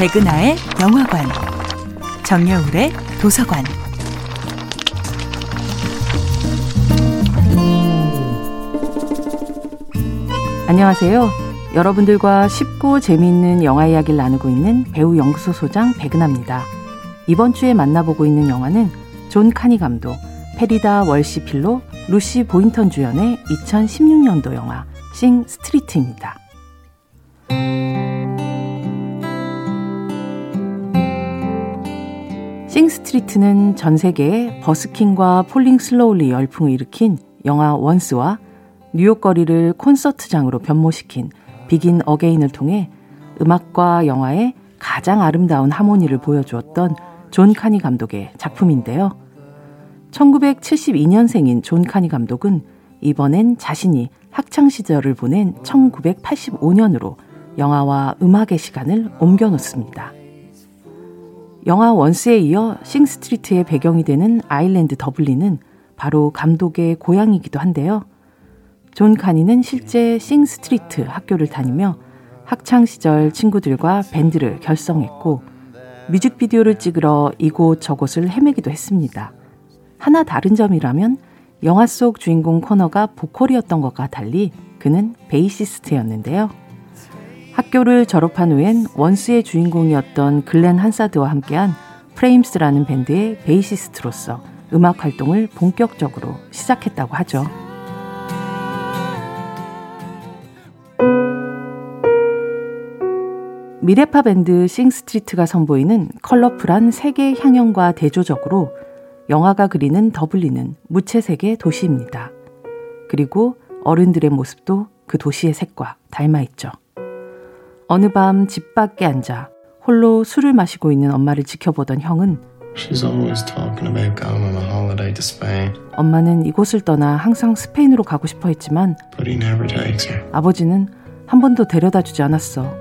백은하의 영화관, 정여울의 도서관. 안녕하세요. 여러분들과 쉽고 재미있는 영화 이야기를 나누고 있는 배우 연구소 소장 백은하입니다. 이번 주에 만나보고 있는 영화는 존 카니 감독, 퍼디아 월시 필로, 루시 보인턴 주연의 2016년도 영화 싱 스트리트입니다. 스트리트는 전 세계에 버스킹과 Falling Slowly 열풍을 일으킨 영화 원스와 뉴욕 거리를 콘서트장으로 변모시킨 비긴 어게인을 통해 음악과 영화의 가장 아름다운 하모니를 보여주었던 존 카니 감독의 작품인데요. 1972년생인 존 카니 감독은 이번엔 자신이 학창 시절을 보낸 1985년으로 영화와 음악의 시간을 옮겨놓습니다. 영화 원스에 이어 싱스트리트의 배경이 되는 아일랜드 더블린은 바로 감독의 고향이기도 한데요. 존 카니는 실제 싱스트리트 학교를 다니며 학창 시절 친구들과 밴드를 결성했고 뮤직비디오를 찍으러 이곳 저곳을 헤매기도 했습니다. 하나 다른 점이라면 영화 속 주인공 코너가 보컬이었던 것과 달리 그는 베이시스트였는데요. 학교를 졸업한 후엔 원스의 주인공이었던 글렌 한사드와 함께한 프레임스라는 밴드의 베이시스트로서 음악 활동을 본격적으로 시작했다고 하죠. 미래파 밴드 싱스트리트가 선보이는 컬러풀한 세계 향연과 대조적으로 영화가 그리는 더블린은 무채색의 도시입니다. 그리고 어른들의 모습도 그 도시의 색과 닮아 있죠. 어느 밤 집 밖에 앉아 홀로 술을 마시고 있는 엄마를 지켜보던 형은 엄마는 이곳을 떠나 항상 스페인으로 가고 싶어 했지만 아버지는 한 번도 데려다 주지 않았어.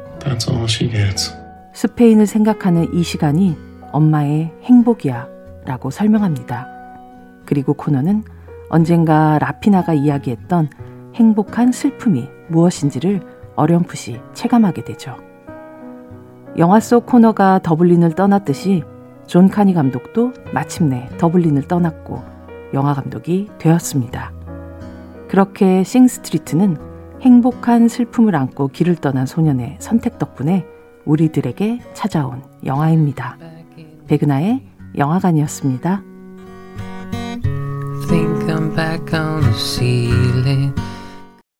스페인을 생각하는 이 시간이 엄마의 행복이야 라고 설명합니다. 그리고 코너는 언젠가 라피나가 이야기했던 행복한 슬픔이 무엇인지를 어렴풋이 체감하게 되죠. 영화 속 코너가 더블린을 떠났듯이 존 카니 감독도 마침내 더블린을 떠났고 영화 감독이 되었습니다. 그렇게 싱스트리트는 행복한 슬픔을 안고 길을 떠난 소년의 선택 덕분에 우리들에게 찾아온 영화입니다. 백은하의 영화관이었습니다. Think I'm back on the ceiling.